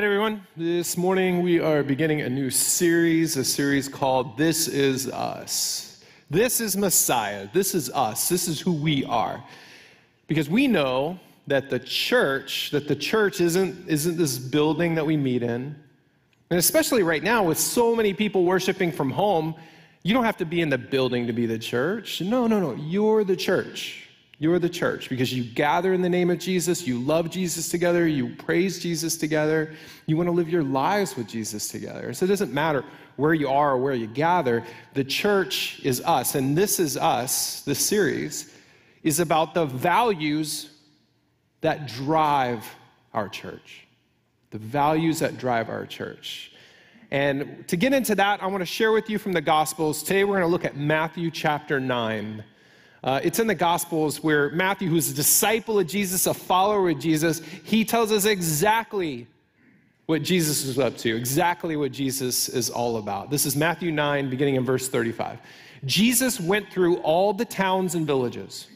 Right, everyone. This morning we are beginning a new series, a series called This Is Us. This is Messiah. This is us. This is who we are. Because we know that the church, that the church isn't, isn't this building that we meet in. And especially right now, with so many people worshiping from home, you don't have to be in the building to be the church. No, no, no. You're the church. You're the church because you gather in the name of Jesus, you love Jesus together, you praise Jesus together, you want to live your lives with Jesus together. So it doesn't matter where you are or where you gather, the church is us. And this is us, this series is about the values that drive our church. The values that drive our church. And to get into that, I want to share with you from the Gospels. Today we're going to look at Matthew chapter 9. Uh, it's in the Gospels where Matthew, who's a disciple of Jesus, a follower of Jesus, he tells us exactly what Jesus is up to, exactly what Jesus is all about. This is Matthew 9, beginning in verse 35. Jesus went through all the towns and villages,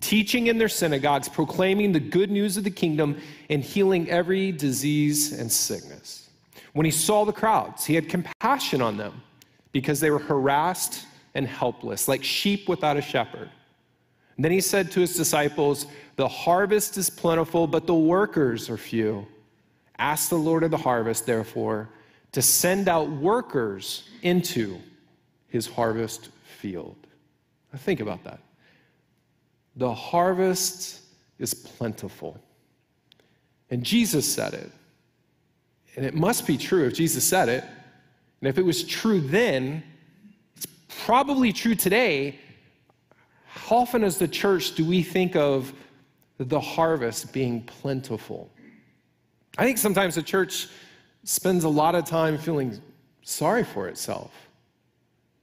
teaching in their synagogues, proclaiming the good news of the kingdom, and healing every disease and sickness. When he saw the crowds, he had compassion on them because they were harassed and helpless, like sheep without a shepherd. And then he said to his disciples, The harvest is plentiful, but the workers are few. Ask the Lord of the harvest, therefore, to send out workers into his harvest field. Now think about that. The harvest is plentiful. And Jesus said it. And it must be true if Jesus said it. And if it was true then, probably true today how often as the church do we think of the harvest being plentiful? I think sometimes the church spends a lot of time feeling sorry for itself.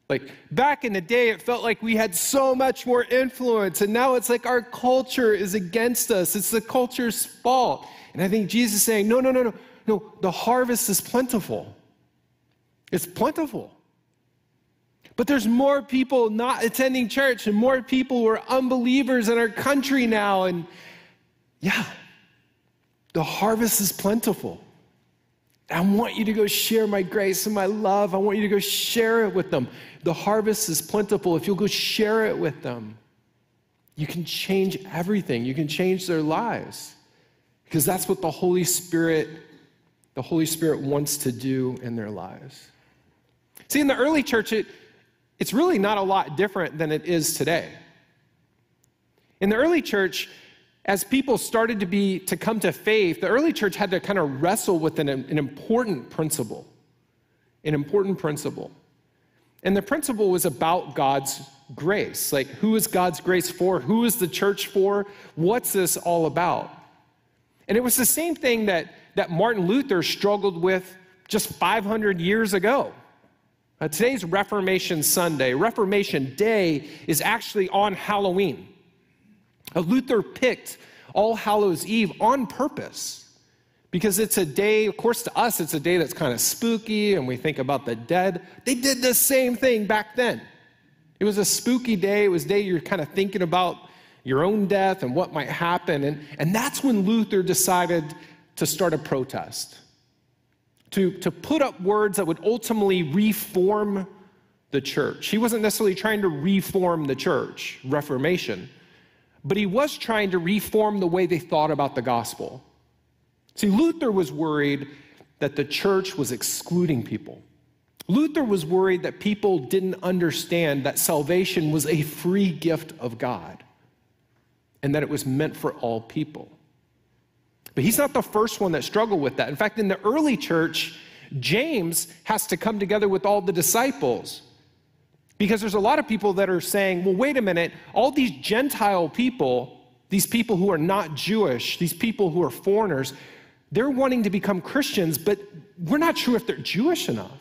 Like back in the day, it felt like we had so much more influence, and now it's like our culture is against us. It's the culture's fault. And I think Jesus is saying, no, no, no, no, no, the harvest is plentiful. It's plentiful. But there's more people not attending church and more people who are unbelievers in our country now. And yeah, the harvest is plentiful. I want you to go share my grace and my love. I want you to go share it with them. The harvest is plentiful. If you'll go share it with them, you can change everything. You can change their lives. Because that's what the Holy Spirit, the Holy Spirit wants to do in their lives. See, in the early church, it, it's really not a lot different than it is today. In the early church, as people started to be to come to faith, the early church had to kind of wrestle with an, an important principle. An important principle. And the principle was about God's grace. Like, who is God's grace for? Who is the church for? What's this all about? And it was the same thing that, that Martin Luther struggled with just 500 years ago. Uh, today's Reformation Sunday. Reformation Day is actually on Halloween. Uh, Luther picked All Hallows Eve on purpose because it's a day, of course, to us, it's a day that's kind of spooky and we think about the dead. They did the same thing back then. It was a spooky day. It was a day you're kind of thinking about your own death and what might happen. And, and that's when Luther decided to start a protest to, to put up words that would ultimately reform the church. He wasn't necessarily trying to reform the church, Reformation, but he was trying to reform the way they thought about the gospel. See, Luther was worried that the church was excluding people. Luther was worried that people didn't understand that salvation was a free gift of God and that it was meant for all people. But he's not the first one that struggled with that. In fact, in the early church, James has to come together with all the disciples because there's a lot of people that are saying, well, wait a minute, all these Gentile people, these people who are not Jewish, these people who are foreigners, they're wanting to become Christians, but we're not sure if they're Jewish enough.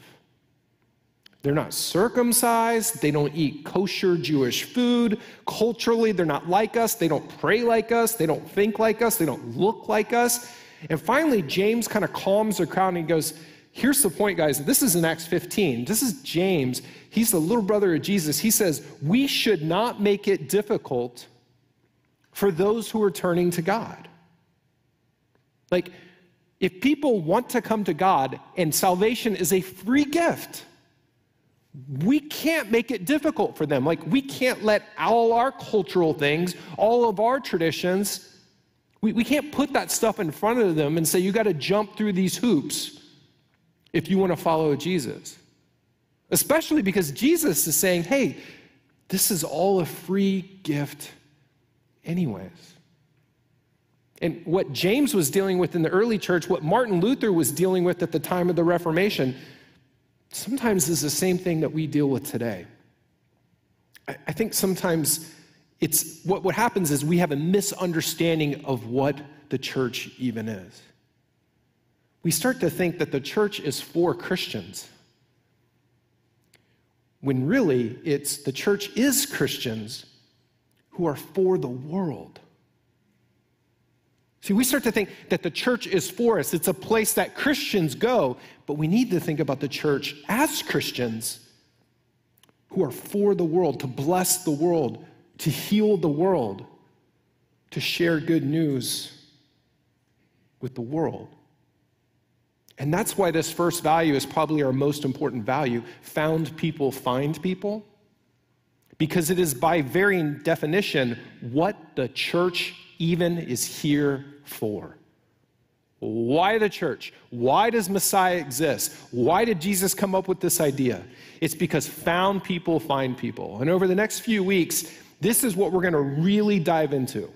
They're not circumcised. They don't eat kosher Jewish food. Culturally, they're not like us. They don't pray like us. They don't think like us. They don't look like us. And finally, James kind of calms the crowd and he goes, Here's the point, guys. This is in Acts 15. This is James. He's the little brother of Jesus. He says, We should not make it difficult for those who are turning to God. Like, If people want to come to God and salvation is a free gift, we can't make it difficult for them. Like, we can't let all our cultural things, all of our traditions, we, we can't put that stuff in front of them and say, you got to jump through these hoops if you want to follow Jesus. Especially because Jesus is saying, hey, this is all a free gift, anyways. And what James was dealing with in the early church, what Martin Luther was dealing with at the time of the Reformation, sometimes is the same thing that we deal with today. I, think sometimes it's what, what happens is we have a misunderstanding of what the church even is. We start to think that the church is for Christians, when really it's the church is Christians who are for the world. See, we start to think that the church is for us. It's a place that Christians go, but we need to think about the church as Christians who are for the world, to bless the world, to heal the world, to share good news with the world. And that's why this first value is probably our most important value found people find people. Because it is by very definition what the church even is here for. Why the church? Why does Messiah exist? Why did Jesus come up with this idea? It's because found people find people. And over the next few weeks, this is what we're going to really dive into.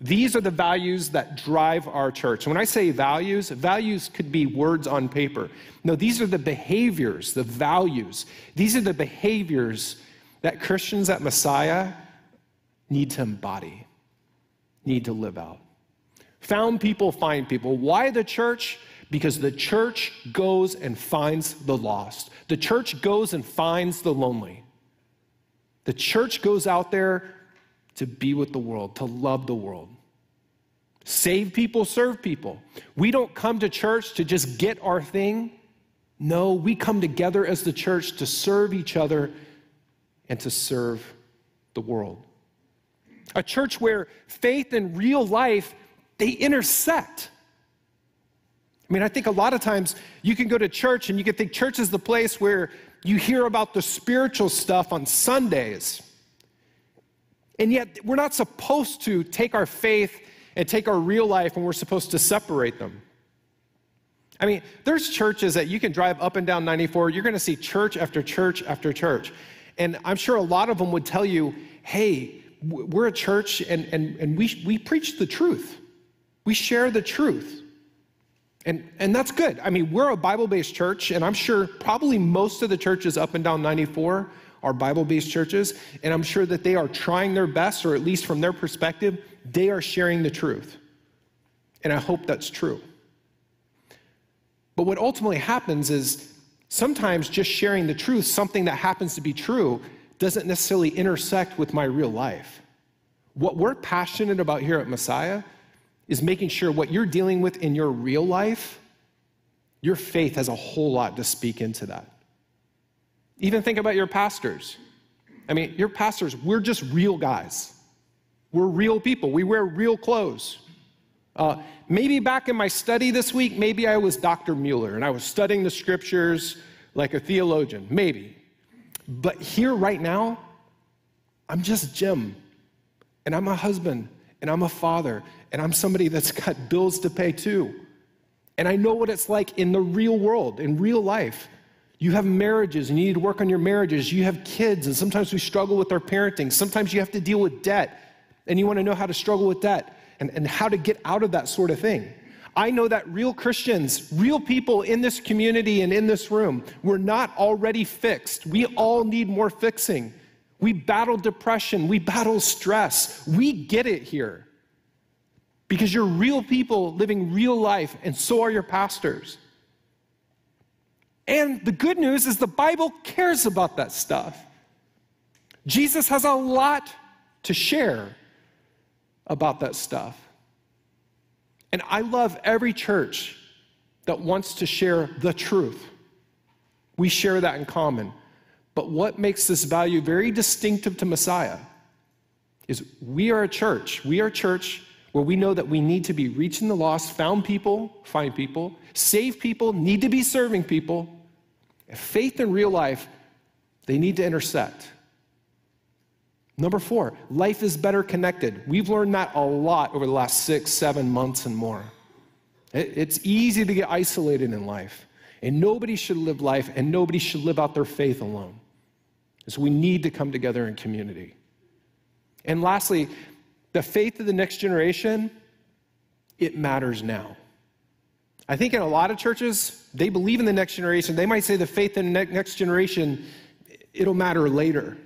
These are the values that drive our church. When I say values, values could be words on paper. No, these are the behaviors, the values. These are the behaviors that Christians at Messiah need to embody, need to live out. Found people find people. Why the church? Because the church goes and finds the lost. The church goes and finds the lonely. The church goes out there to be with the world, to love the world. Save people, serve people. We don't come to church to just get our thing. No, we come together as the church to serve each other and to serve the world. A church where faith and real life they intersect. I mean, I think a lot of times you can go to church and you can think church is the place where you hear about the spiritual stuff on Sundays. And yet, we're not supposed to take our faith and take our real life and we're supposed to separate them. I mean, there's churches that you can drive up and down 94, you're going to see church after church after church. And I'm sure a lot of them would tell you, hey, we're a church and, and, and we, we preach the truth. We share the truth. And, and that's good. I mean, we're a Bible based church, and I'm sure probably most of the churches up and down 94 are Bible based churches, and I'm sure that they are trying their best, or at least from their perspective, they are sharing the truth. And I hope that's true. But what ultimately happens is sometimes just sharing the truth, something that happens to be true, doesn't necessarily intersect with my real life. What we're passionate about here at Messiah is making sure what you're dealing with in your real life, your faith has a whole lot to speak into that. Even think about your pastors. I mean, your pastors, we're just real guys. We're real people. We wear real clothes. Uh, maybe back in my study this week, maybe I was Dr. Mueller and I was studying the scriptures like a theologian. Maybe. But here right now, I'm just Jim. And I'm a husband and I'm a father and I'm somebody that's got bills to pay too. And I know what it's like in the real world, in real life. You have marriages and you need to work on your marriages. You have kids, and sometimes we struggle with our parenting. Sometimes you have to deal with debt, and you want to know how to struggle with debt and, and how to get out of that sort of thing. I know that real Christians, real people in this community and in this room, we're not already fixed. We all need more fixing. We battle depression, we battle stress. We get it here because you're real people living real life, and so are your pastors. And the good news is the Bible cares about that stuff. Jesus has a lot to share about that stuff. And I love every church that wants to share the truth. We share that in common. But what makes this value very distinctive to Messiah is we are a church. We are a church where we know that we need to be reaching the lost, found people, find people, save people, need to be serving people. Faith and real life, they need to intersect. Number four, life is better connected. We've learned that a lot over the last six, seven months and more. It's easy to get isolated in life, and nobody should live life and nobody should live out their faith alone. So we need to come together in community. And lastly, the faith of the next generation, it matters now. I think in a lot of churches, they believe in the next generation. They might say the faith in the next generation, it'll matter later.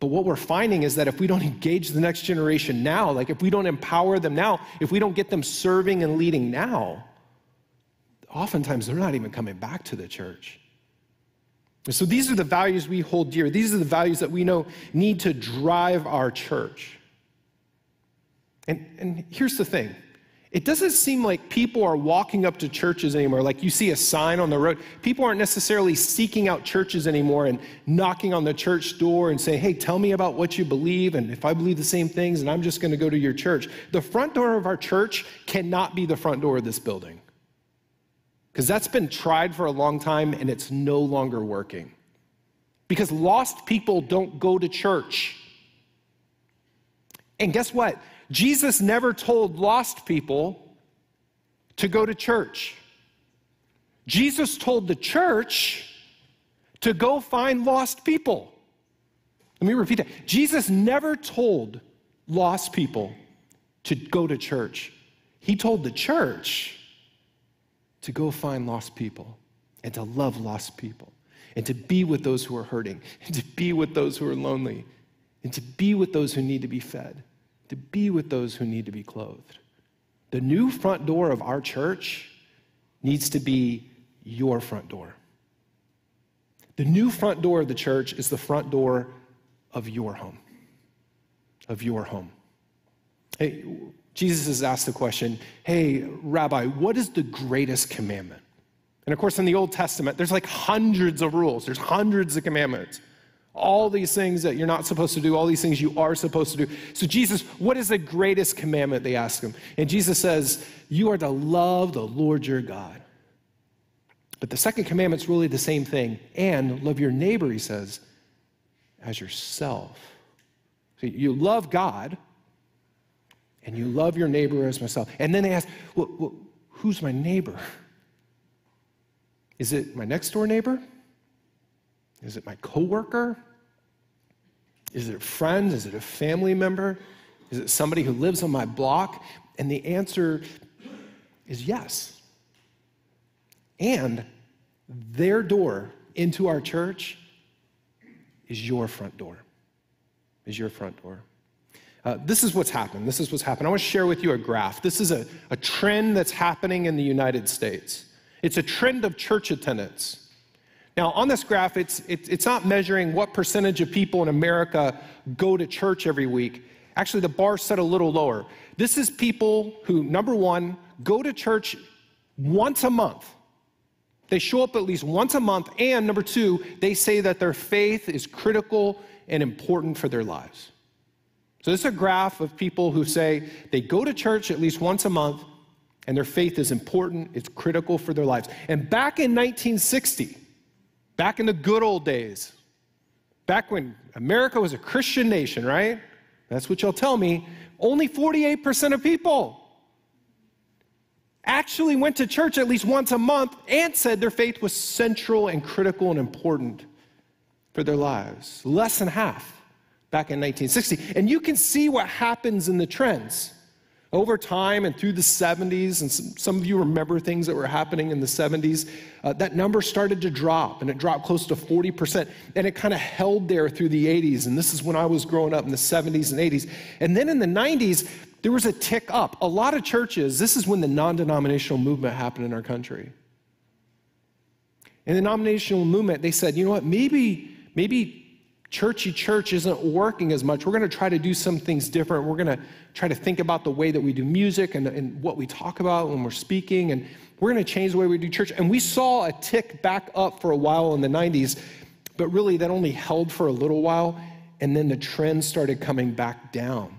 But what we're finding is that if we don't engage the next generation now, like if we don't empower them now, if we don't get them serving and leading now, oftentimes they're not even coming back to the church. And so these are the values we hold dear. These are the values that we know need to drive our church. And, and here's the thing it doesn't seem like people are walking up to churches anymore. Like you see a sign on the road. People aren't necessarily seeking out churches anymore and knocking on the church door and saying, hey, tell me about what you believe. And if I believe the same things, and I'm just going to go to your church. The front door of our church cannot be the front door of this building because that's been tried for a long time and it's no longer working. Because lost people don't go to church. And guess what? Jesus never told lost people to go to church. Jesus told the church to go find lost people. Let me repeat that. Jesus never told lost people to go to church. He told the church to go find lost people and to love lost people and to be with those who are hurting and to be with those who are lonely and to be with those who need to be fed, to be with those who need to be clothed. The new front door of our church needs to be your front door. The new front door of the church is the front door of your home. Of your home. Hey, Jesus has asked the question Hey, Rabbi, what is the greatest commandment? And of course, in the Old Testament, there's like hundreds of rules, there's hundreds of commandments. All these things that you're not supposed to do, all these things you are supposed to do. So, Jesus, what is the greatest commandment? They ask him. And Jesus says, You are to love the Lord your God. But the second commandment's really the same thing. And love your neighbor, he says, as yourself. So you love God, and you love your neighbor as myself. And then they ask, well, well, who's my neighbor? Is it my next door neighbor? Is it my coworker? Is it a friend? Is it a family member? Is it somebody who lives on my block? And the answer is yes. And their door into our church is your front door. Is your front door. Uh, this is what's happened. This is what's happened. I want to share with you a graph. This is a, a trend that's happening in the United States. It's a trend of church attendance. Now, on this graph, it's, it, it's not measuring what percentage of people in America go to church every week. Actually, the bar's set a little lower. This is people who, number one, go to church once a month. They show up at least once a month. And number two, they say that their faith is critical and important for their lives. So, this is a graph of people who say they go to church at least once a month and their faith is important, it's critical for their lives. And back in 1960, back in the good old days, back when America was a Christian nation, right? That's what you'll tell me. Only 48% of people actually went to church at least once a month and said their faith was central and critical and important for their lives. Less than half back in 1960. And you can see what happens in the trends. Over time and through the 70s, and some, some of you remember things that were happening in the 70s, uh, that number started to drop, and it dropped close to 40%. And it kind of held there through the 80s. And this is when I was growing up in the 70s and 80s. And then in the 90s, there was a tick up. A lot of churches, this is when the non denominational movement happened in our country. In the denominational movement, they said, you know what, maybe, maybe churchy church isn't working as much. We're going to try to do some things different. We're going to try to think about the way that we do music and, and what we talk about when we're speaking, and we're going to change the way we do church. And we saw a tick back up for a while in the 90s, but really that only held for a little while, and then the trend started coming back down.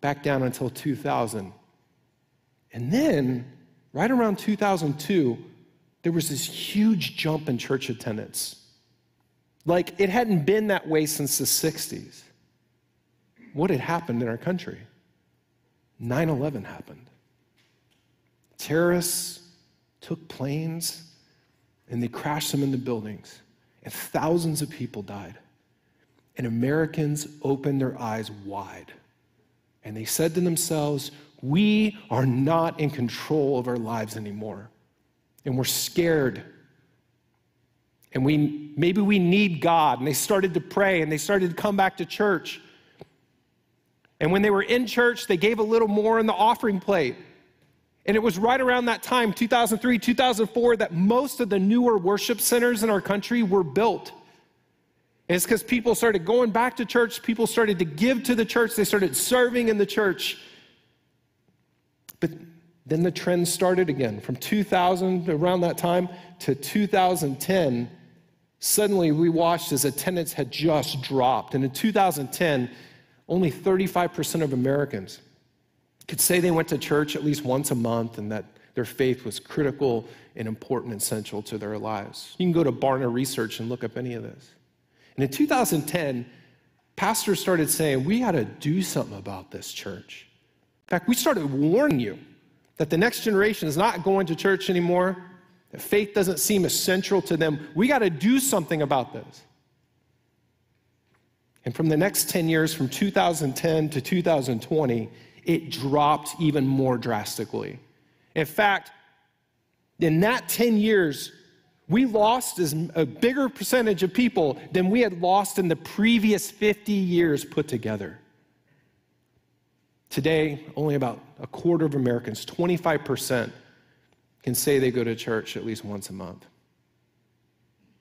back down until 2000. And then, right around 2002, there was this huge jump in church attendance. Like it hadn't been that way since the 60s. What had happened in our country? 9 11 happened. Terrorists took planes and they crashed them into buildings, and thousands of people died. And Americans opened their eyes wide. And they said to themselves, We are not in control of our lives anymore. And we're scared. And we, maybe we need God. And they started to pray and they started to come back to church. And when they were in church, they gave a little more in the offering plate. And it was right around that time, 2003, 2004, that most of the newer worship centers in our country were built. And it's because people started going back to church, people started to give to the church, they started serving in the church. But then the trend started again. From 2000, around that time, to 2010, suddenly we watched as attendance had just dropped. And in 2010, only 35% of Americans could say they went to church at least once a month and that their faith was critical and important and central to their lives. You can go to Barna Research and look up any of this. And in 2010, pastors started saying, We got to do something about this church. In fact, we started warning you that the next generation is not going to church anymore, that faith doesn't seem essential to them. We got to do something about this. And from the next 10 years, from 2010 to 2020, it dropped even more drastically. In fact, in that 10 years, we lost as a bigger percentage of people than we had lost in the previous 50 years put together. Today, only about a quarter of Americans, 25%, can say they go to church at least once a month.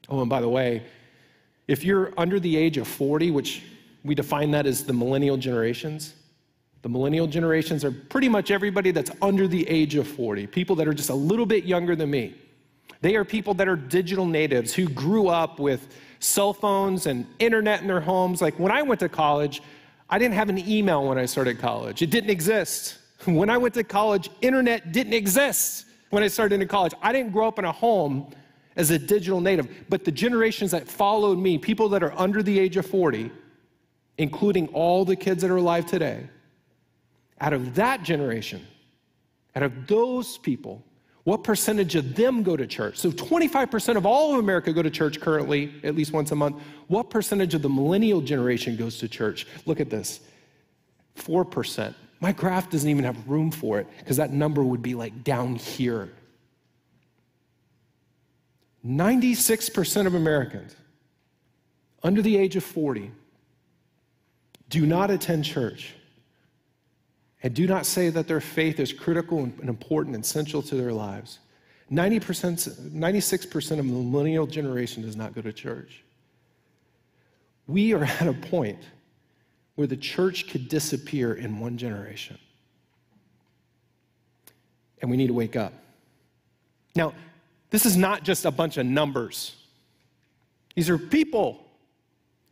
Oh, and by the way, if you're under the age of 40, which we define that as the millennial generations, the millennial generations are pretty much everybody that's under the age of 40, people that are just a little bit younger than me. They are people that are digital natives who grew up with cell phones and internet in their homes. Like when I went to college, I didn't have an email when I started college, it didn't exist. When I went to college, internet didn't exist when I started in college. I didn't grow up in a home as a digital native, but the generations that followed me, people that are under the age of 40, including all the kids that are alive today, out of that generation, out of those people, what percentage of them go to church? So 25% of all of America go to church currently, at least once a month. What percentage of the millennial generation goes to church? Look at this 4%. My graph doesn't even have room for it because that number would be like down here. 96% of Americans under the age of 40 do not attend church and do not say that their faith is critical and important and essential to their lives. 90%, 96% of the millennial generation does not go to church. We are at a point where the church could disappear in one generation. And we need to wake up. Now, this is not just a bunch of numbers. These are people.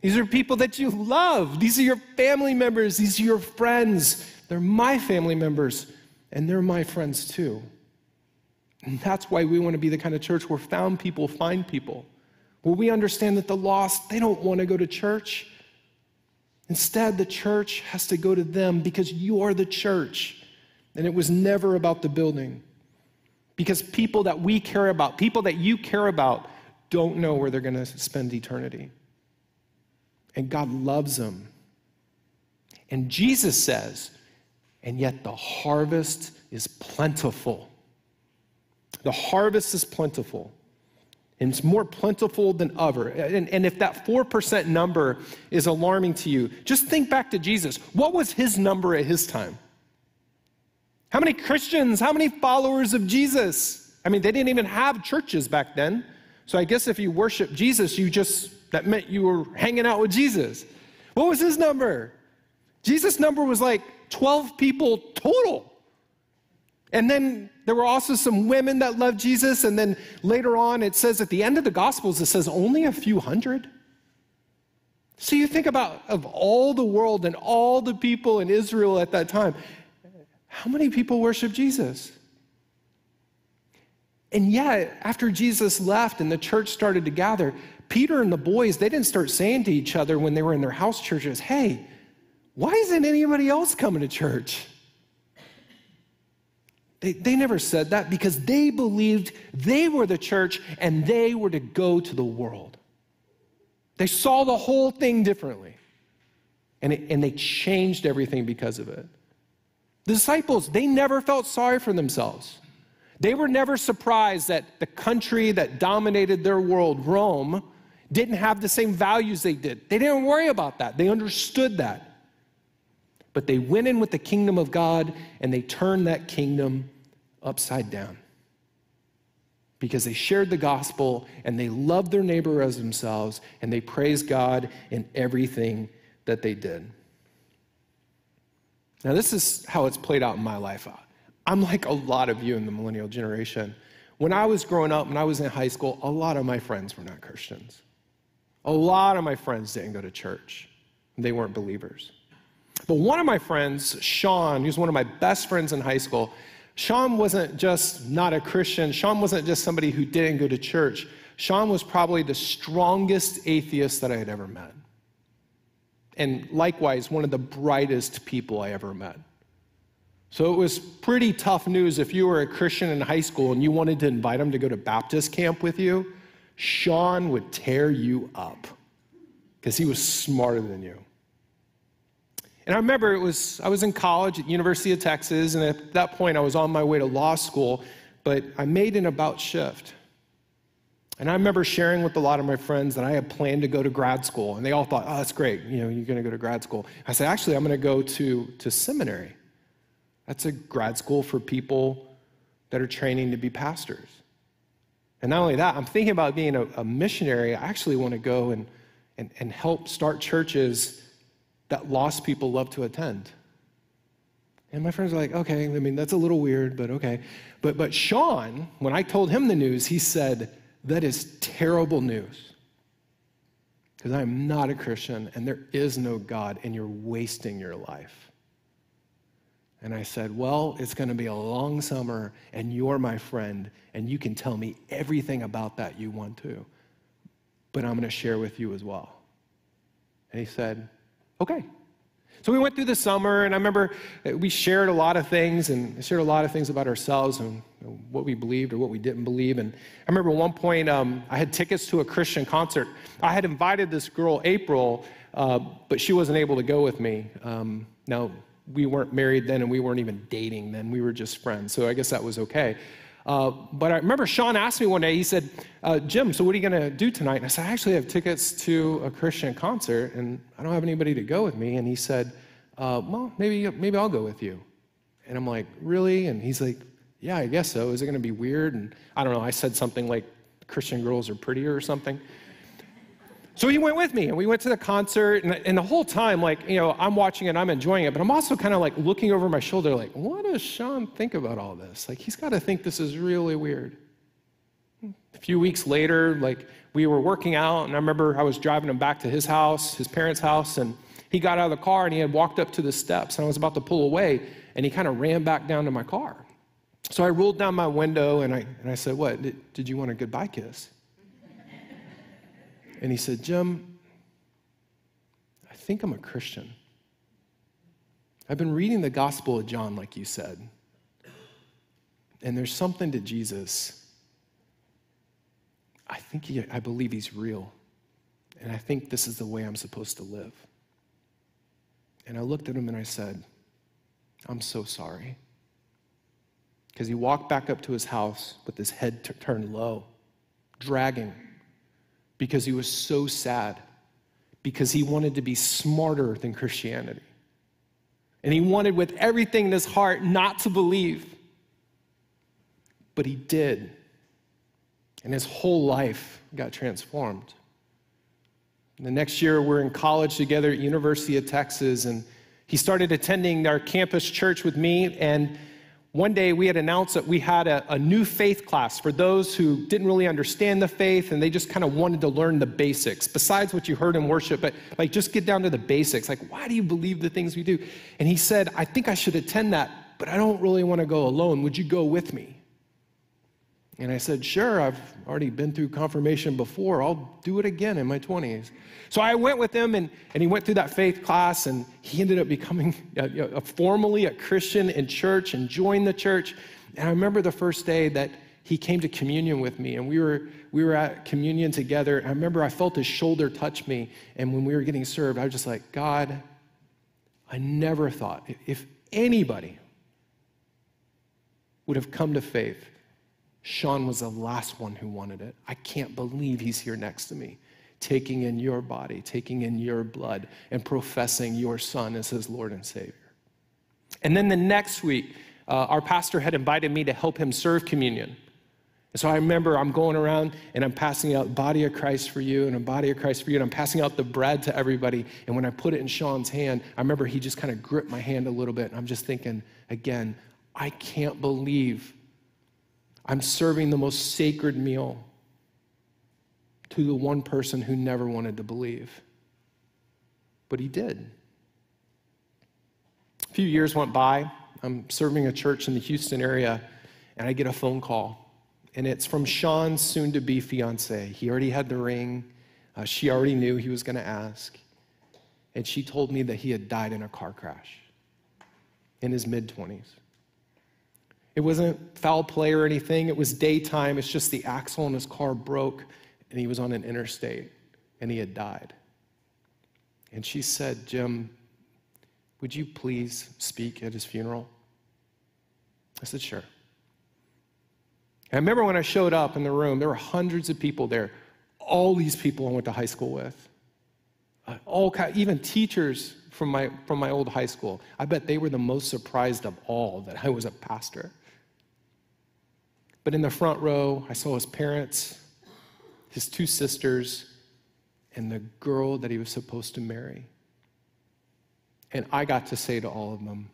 These are people that you love. These are your family members. These are your friends. They're my family members, and they're my friends too. And that's why we want to be the kind of church where found people find people, where we understand that the lost, they don't want to go to church. Instead, the church has to go to them because you are the church. And it was never about the building. Because people that we care about, people that you care about, don't know where they're going to spend eternity. And God loves them. And Jesus says, and yet the harvest is plentiful. The harvest is plentiful. And it's more plentiful than ever. And, and, if that 4% number is alarming to you, just think back to Jesus. What was his number at his time? How many Christians, how many followers of Jesus? I mean, they didn't even have churches back then. So I guess if you worship Jesus, you just, that meant you were hanging out with Jesus. What was his number? Jesus' number was like 12 people total. And then there were also some women that loved Jesus. And then later on, it says at the end of the Gospels, it says only a few hundred. So you think about of all the world and all the people in Israel at that time, how many people worship Jesus? And yet, after Jesus left and the church started to gather, Peter and the boys, they didn't start saying to each other when they were in their house churches, hey, why isn't anybody else coming to church? They, they never said that because they believed they were the church and they were to go to the world. They saw the whole thing differently. And, it, and they changed everything because of it. The disciples, they never felt sorry for themselves. They were never surprised that the country that dominated their world, Rome, didn't have the same values they did. They didn't worry about that. They understood that. But they went in with the kingdom of God and they turned that kingdom upside down because they shared the gospel and they loved their neighbor as themselves and they praised God in everything that they did. Now, this is how it's played out in my life. I'm like a lot of you in the millennial generation. When I was growing up, when I was in high school, a lot of my friends were not Christians. A lot of my friends didn't go to church, they weren't believers. But one of my friends, Sean, who's one of my best friends in high school, Sean wasn't just not a Christian. Sean wasn't just somebody who didn't go to church. Sean was probably the strongest atheist that I had ever met. And likewise, one of the brightest people I ever met. So it was pretty tough news if you were a Christian in high school and you wanted to invite him to go to Baptist camp with you. Sean would tear you up because he was smarter than you. And I remember it was, I was in college at University of Texas, and at that point I was on my way to law school, but I made an about shift. And I remember sharing with a lot of my friends that I had planned to go to grad school, and they all thought, oh, that's great, you know, you're gonna go to grad school. I said, actually, I'm gonna go to, to seminary. That's a grad school for people that are training to be pastors. And not only that, I'm thinking about being a, a missionary. I actually wanna go and, and, and help start churches that lost people love to attend. And my friends are like, okay, I mean, that's a little weird, but okay. But, but Sean, when I told him the news, he said, that is terrible news. Because I'm not a Christian and there is no God and you're wasting your life. And I said, Well, it's going to be a long summer and you're my friend and you can tell me everything about that you want to. But I'm going to share with you as well. And he said, okay. So we went through the summer, and I remember we shared a lot of things and shared a lot of things about ourselves and what we believed or what we didn't believe. And I remember at one point um, I had tickets to a Christian concert. I had invited this girl, April, uh, but she wasn't able to go with me. Um, now, we weren't married then, and we weren't even dating then. We were just friends, so I guess that was okay. Uh, but I remember Sean asked me one day, he said, uh, Jim, so what are you going to do tonight? And I said, I actually have tickets to a Christian concert and I don't have anybody to go with me. And he said, uh, well, maybe, maybe I'll go with you. And I'm like, really? And he's like, yeah, I guess so. Is it going to be weird? And I don't know. I said something like, Christian girls are prettier or something. So he went with me and we went to the concert. And, and the whole time, like, you know, I'm watching it, I'm enjoying it, but I'm also kind of like looking over my shoulder, like, what does Sean think about all this? Like, he's got to think this is really weird. A few weeks later, like, we were working out, and I remember I was driving him back to his house, his parents' house, and he got out of the car and he had walked up to the steps, and I was about to pull away, and he kind of ran back down to my car. So I rolled down my window and I, and I said, What? Did, did you want a goodbye kiss? And he said, Jim, I think I'm a Christian. I've been reading the Gospel of John, like you said. And there's something to Jesus. I think he, I believe he's real. And I think this is the way I'm supposed to live. And I looked at him and I said, I'm so sorry. Because he walked back up to his house with his head t- turned low, dragging because he was so sad, because he wanted to be smarter than Christianity. And he wanted with everything in his heart not to believe. But he did. And his whole life got transformed. And the next year, we're in college together at University of Texas, and he started attending our campus church with me. And one day we had announced that we had a, a, new faith class for those who didn't really understand the faith and they just kind of wanted to learn the basics besides what you heard in worship but like just get down to the basics. Like why do you believe the things we do? And he said i think i should attend that but i don't really want to go alone. Would you go with me and I said, Sure, I've already been through confirmation before. I'll do it again in my 20s. So I went with him, and, and he went through that faith class, and he ended up becoming a, a, formally a Christian in church and joined the church. And I remember the first day that he came to communion with me, and we were, we were at communion together. I remember I felt his shoulder touch me, and when we were getting served, I was just like, God, I never thought if anybody would have come to faith Sean was the last one who wanted it. I can't believe he's here next to me, taking in your body, taking in your blood, and professing your son as his Lord and Savior. And then the next week, uh, our pastor had invited me to help him serve communion. And so I remember I'm going around and I'm passing out body of Christ for you and a body of Christ for you, and I'm passing out the bread to everybody. And when I put it in Sean's hand, I remember he just kind of gripped my hand a little bit, and I'm just thinking, again, I can't believe I'm serving the most sacred meal to the one person who never wanted to believe. But he did. A few years went by. I'm serving a church in the Houston area, and I get a phone call. And it's from Sean's soon to be fiance. He already had the ring, uh, she already knew he was going to ask. And she told me that he had died in a car crash in his mid 20s. It wasn't foul play or anything. It was daytime. It's just the axle in his car broke and he was on an interstate and he had died. And she said, Jim, would you please speak at his funeral? I said, sure. And I remember when I showed up in the room, there were hundreds of people there. All these people I went to high school with. Uh, all even teachers from my, from my old high school. I bet they were the most surprised of all that I was a pastor. But in the front row, I saw his parents, his two sisters, and the girl that he was supposed to marry. And I got to say to all of them,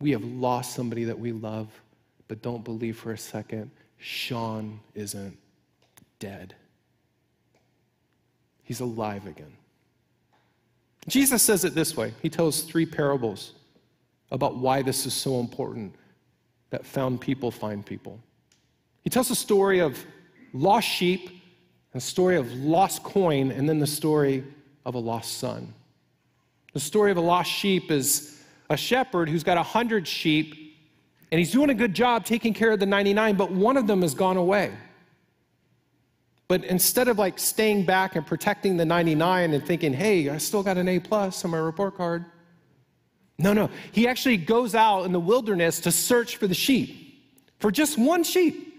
We have lost somebody that we love, but don't believe for a second, Sean isn't dead. He's alive again. Jesus says it this way He tells three parables about why this is so important that found people find people. He tells a story of lost sheep, a story of lost coin, and then the story of a lost son. The story of a lost sheep is a shepherd who's got a hundred sheep, and he's doing a good job taking care of the 99, but one of them has gone away. But instead of like staying back and protecting the 99 and thinking, hey, I still got an A plus on my report card, no, no. He actually goes out in the wilderness to search for the sheep, for just one sheep.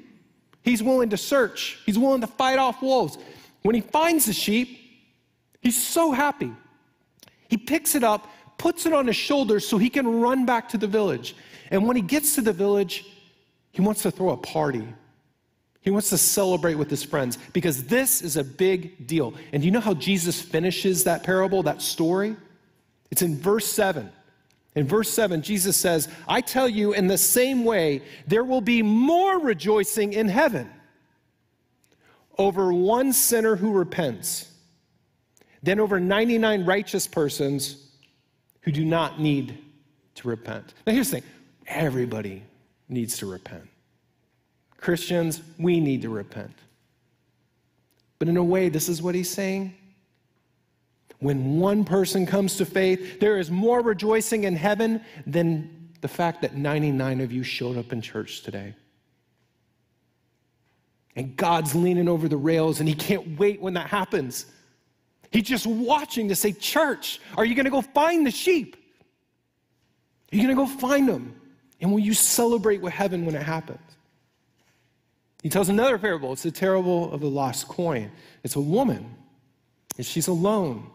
He's willing to search, he's willing to fight off wolves. When he finds the sheep, he's so happy. He picks it up, puts it on his shoulders so he can run back to the village. And when he gets to the village, he wants to throw a party. He wants to celebrate with his friends because this is a big deal. And do you know how Jesus finishes that parable, that story? It's in verse 7. In verse 7, Jesus says, I tell you, in the same way, there will be more rejoicing in heaven over one sinner who repents than over 99 righteous persons who do not need to repent. Now, here's the thing everybody needs to repent. Christians, we need to repent. But in a way, this is what he's saying when one person comes to faith, there is more rejoicing in heaven than the fact that 99 of you showed up in church today. And God's leaning over the rails and He can't wait when that happens. He's just watching to say, Church, are you going to go find the sheep? Are you going to go find them? And will you celebrate with heaven when it happens? He tells another parable. It's the parable of the lost coin. It's a woman, and she's alone.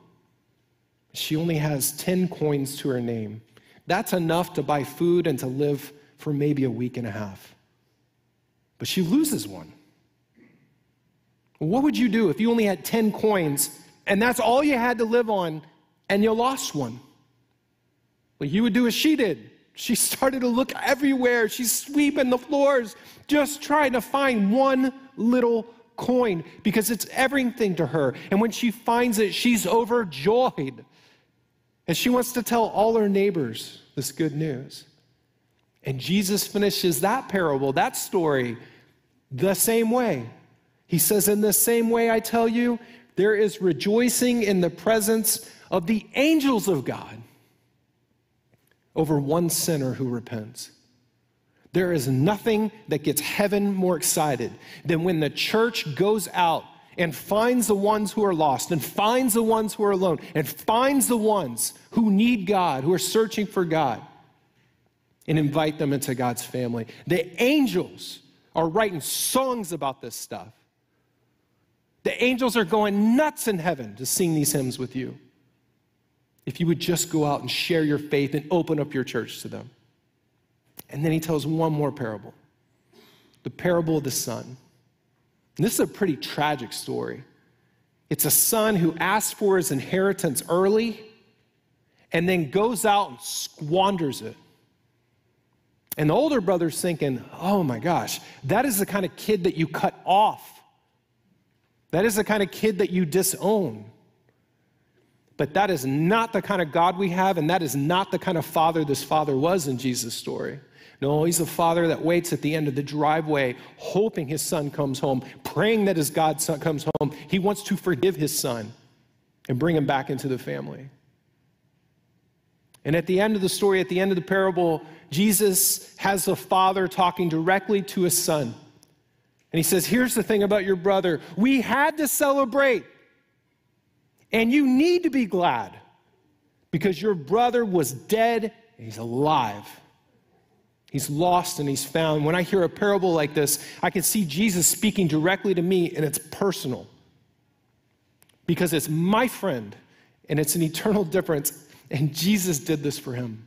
She only has 10 coins to her name. That's enough to buy food and to live for maybe a week and a half. But she loses one. What would you do if you only had 10 coins and that's all you had to live on and you lost one? Well, you would do as she did. She started to look everywhere. She's sweeping the floors, just trying to find one little coin because it's everything to her. And when she finds it, she's overjoyed. And she wants to tell all her neighbors this good news. And Jesus finishes that parable, that story, the same way. He says, In the same way, I tell you, there is rejoicing in the presence of the angels of God over one sinner who repents. There is nothing that gets heaven more excited than when the church goes out and finds the ones who are lost, and finds the ones who are alone, and finds the ones who need God, who are searching for God, and invite them into God's family. The angels are writing songs about this stuff. The angels are going nuts in heaven to sing these hymns with you. If you would just go out and share your faith and open up your church to them. And then he tells one more parable the parable of the son. And this is a pretty tragic story. It's a son who asks for his inheritance early and then goes out and squanders it. And the older brother's thinking, oh my gosh, that is the kind of kid that you cut off. That is the kind of kid that you disown. But that is not the kind of God we have, and that is not the kind of father this father was in Jesus' story. No, he's a father that waits at the end of the driveway, hoping his son comes home, praying that his God son comes home. He wants to forgive his son and bring him back into the family. And at the end of the story, at the end of the parable, Jesus has the father talking directly to his son. And he says, Here's the thing about your brother. We had to celebrate and you need to be glad because your brother was dead and he's alive. He's lost and he's found. When I hear a parable like this, I can see Jesus speaking directly to me and it's personal because it's my friend and it's an eternal difference. And Jesus did this for him.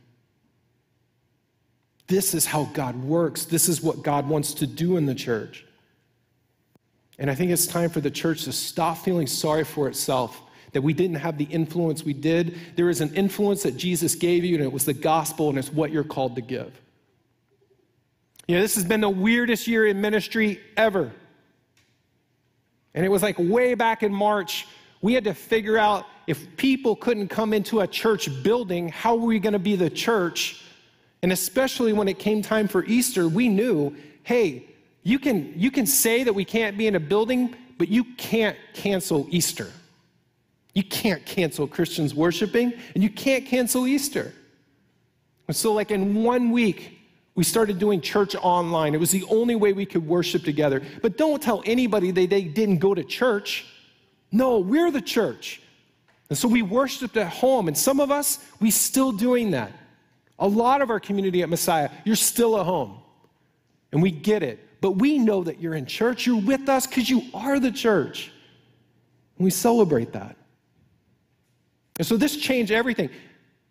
This is how God works. This is what God wants to do in the church. And I think it's time for the church to stop feeling sorry for itself that we didn't have the influence we did. There is an influence that Jesus gave you, and it was the gospel, and it's what you're called to give. You know, this has been the weirdest year in ministry ever. And it was like way back in March, we had to figure out if people couldn't come into a church building, how were we going to be the church? And especially when it came time for Easter, we knew hey, you can, you can say that we can't be in a building, but you can't cancel Easter. You can't cancel Christians worshiping, and you can't cancel Easter. And so, like in one week, we started doing church online. It was the only way we could worship together. But don't tell anybody that they didn't go to church. No, we're the church. And so we worshiped at home. And some of us, we still doing that. A lot of our community at Messiah, you're still at home. And we get it. But we know that you're in church. You're with us because you are the church. And we celebrate that. And so this changed everything.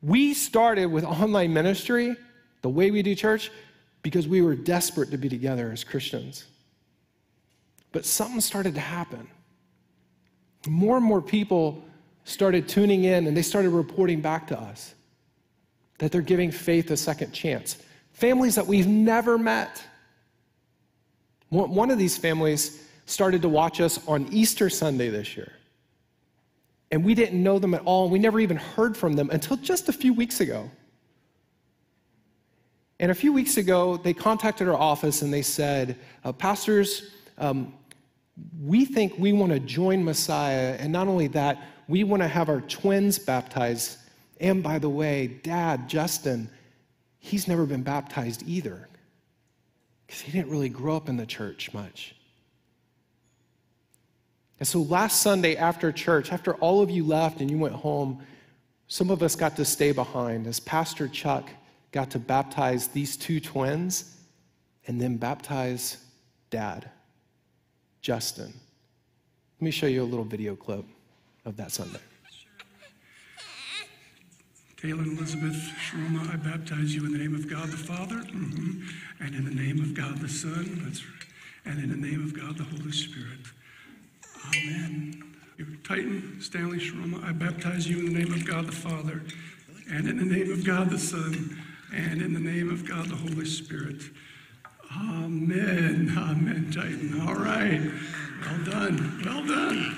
We started with online ministry, the way we do church, because we were desperate to be together as Christians. But something started to happen. More and more people started tuning in and they started reporting back to us that they're giving faith a second chance. Families that we've never met. One of these families started to watch us on Easter Sunday this year and we didn't know them at all. We never even heard from them until just a few weeks ago. And a few weeks ago, they contacted our office and they said, uh, Pastors, um, we think we want to join Messiah. And not only that, we want to have our twins baptized. And by the way, Dad, Justin, he's never been baptized either because he didn't really grow up in the church much. And so last Sunday after church, after all of you left and you went home, some of us got to stay behind as Pastor Chuck got to baptize these two twins and then baptize dad, Justin. Let me show you a little video clip of that Sunday. Taylor and Elizabeth Shroma, I baptize you in the name of God the Father, mm-hmm, and in the name of God the Son, that's and in the name of God the Holy Spirit. Amen. Titan Stanley Sharoma, I baptize you in the name of God the Father, and in the name of God the Son, and in the name of God the Holy Spirit. Amen. Amen, Titan. All right. Well done. Well done.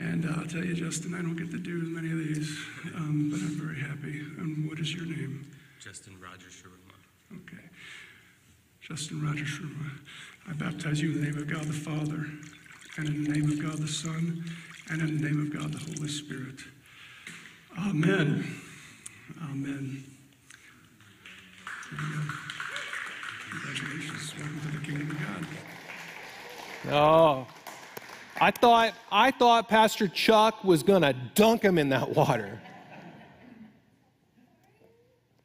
And uh, I'll tell you, Justin, I don't get to do as many of these, um, but I'm very happy. And what is your name? Justin Roger Sharuma. Okay. Justin Roger Sherma. I baptize you in the name of God the Father, and in the name of God the Son, and in the name of God the Holy Spirit. Amen. Amen. Congratulations. Welcome to the kingdom of God. Oh, I thought, I thought Pastor Chuck was going to dunk him in that water.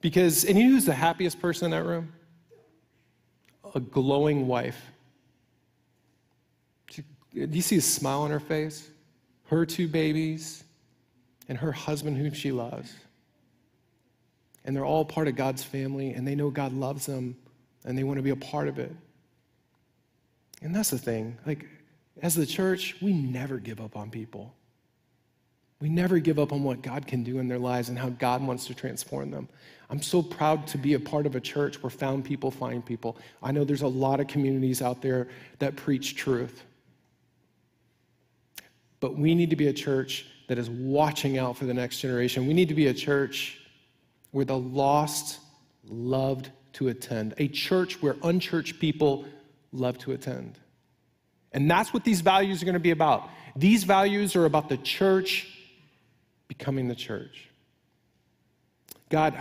Because, and you know who's the happiest person in that room? A glowing wife. Do you see a smile on her face? Her two babies, and her husband, whom she loves. And they're all part of God's family, and they know God loves them, and they want to be a part of it. And that's the thing. Like, as the church, we never give up on people. We never give up on what God can do in their lives and how God wants to transform them. I'm so proud to be a part of a church where found people find people. I know there's a lot of communities out there that preach truth. But we need to be a church that is watching out for the next generation. We need to be a church where the lost loved to attend, a church where unchurched people love to attend. And that's what these values are going to be about. These values are about the church becoming the church. God,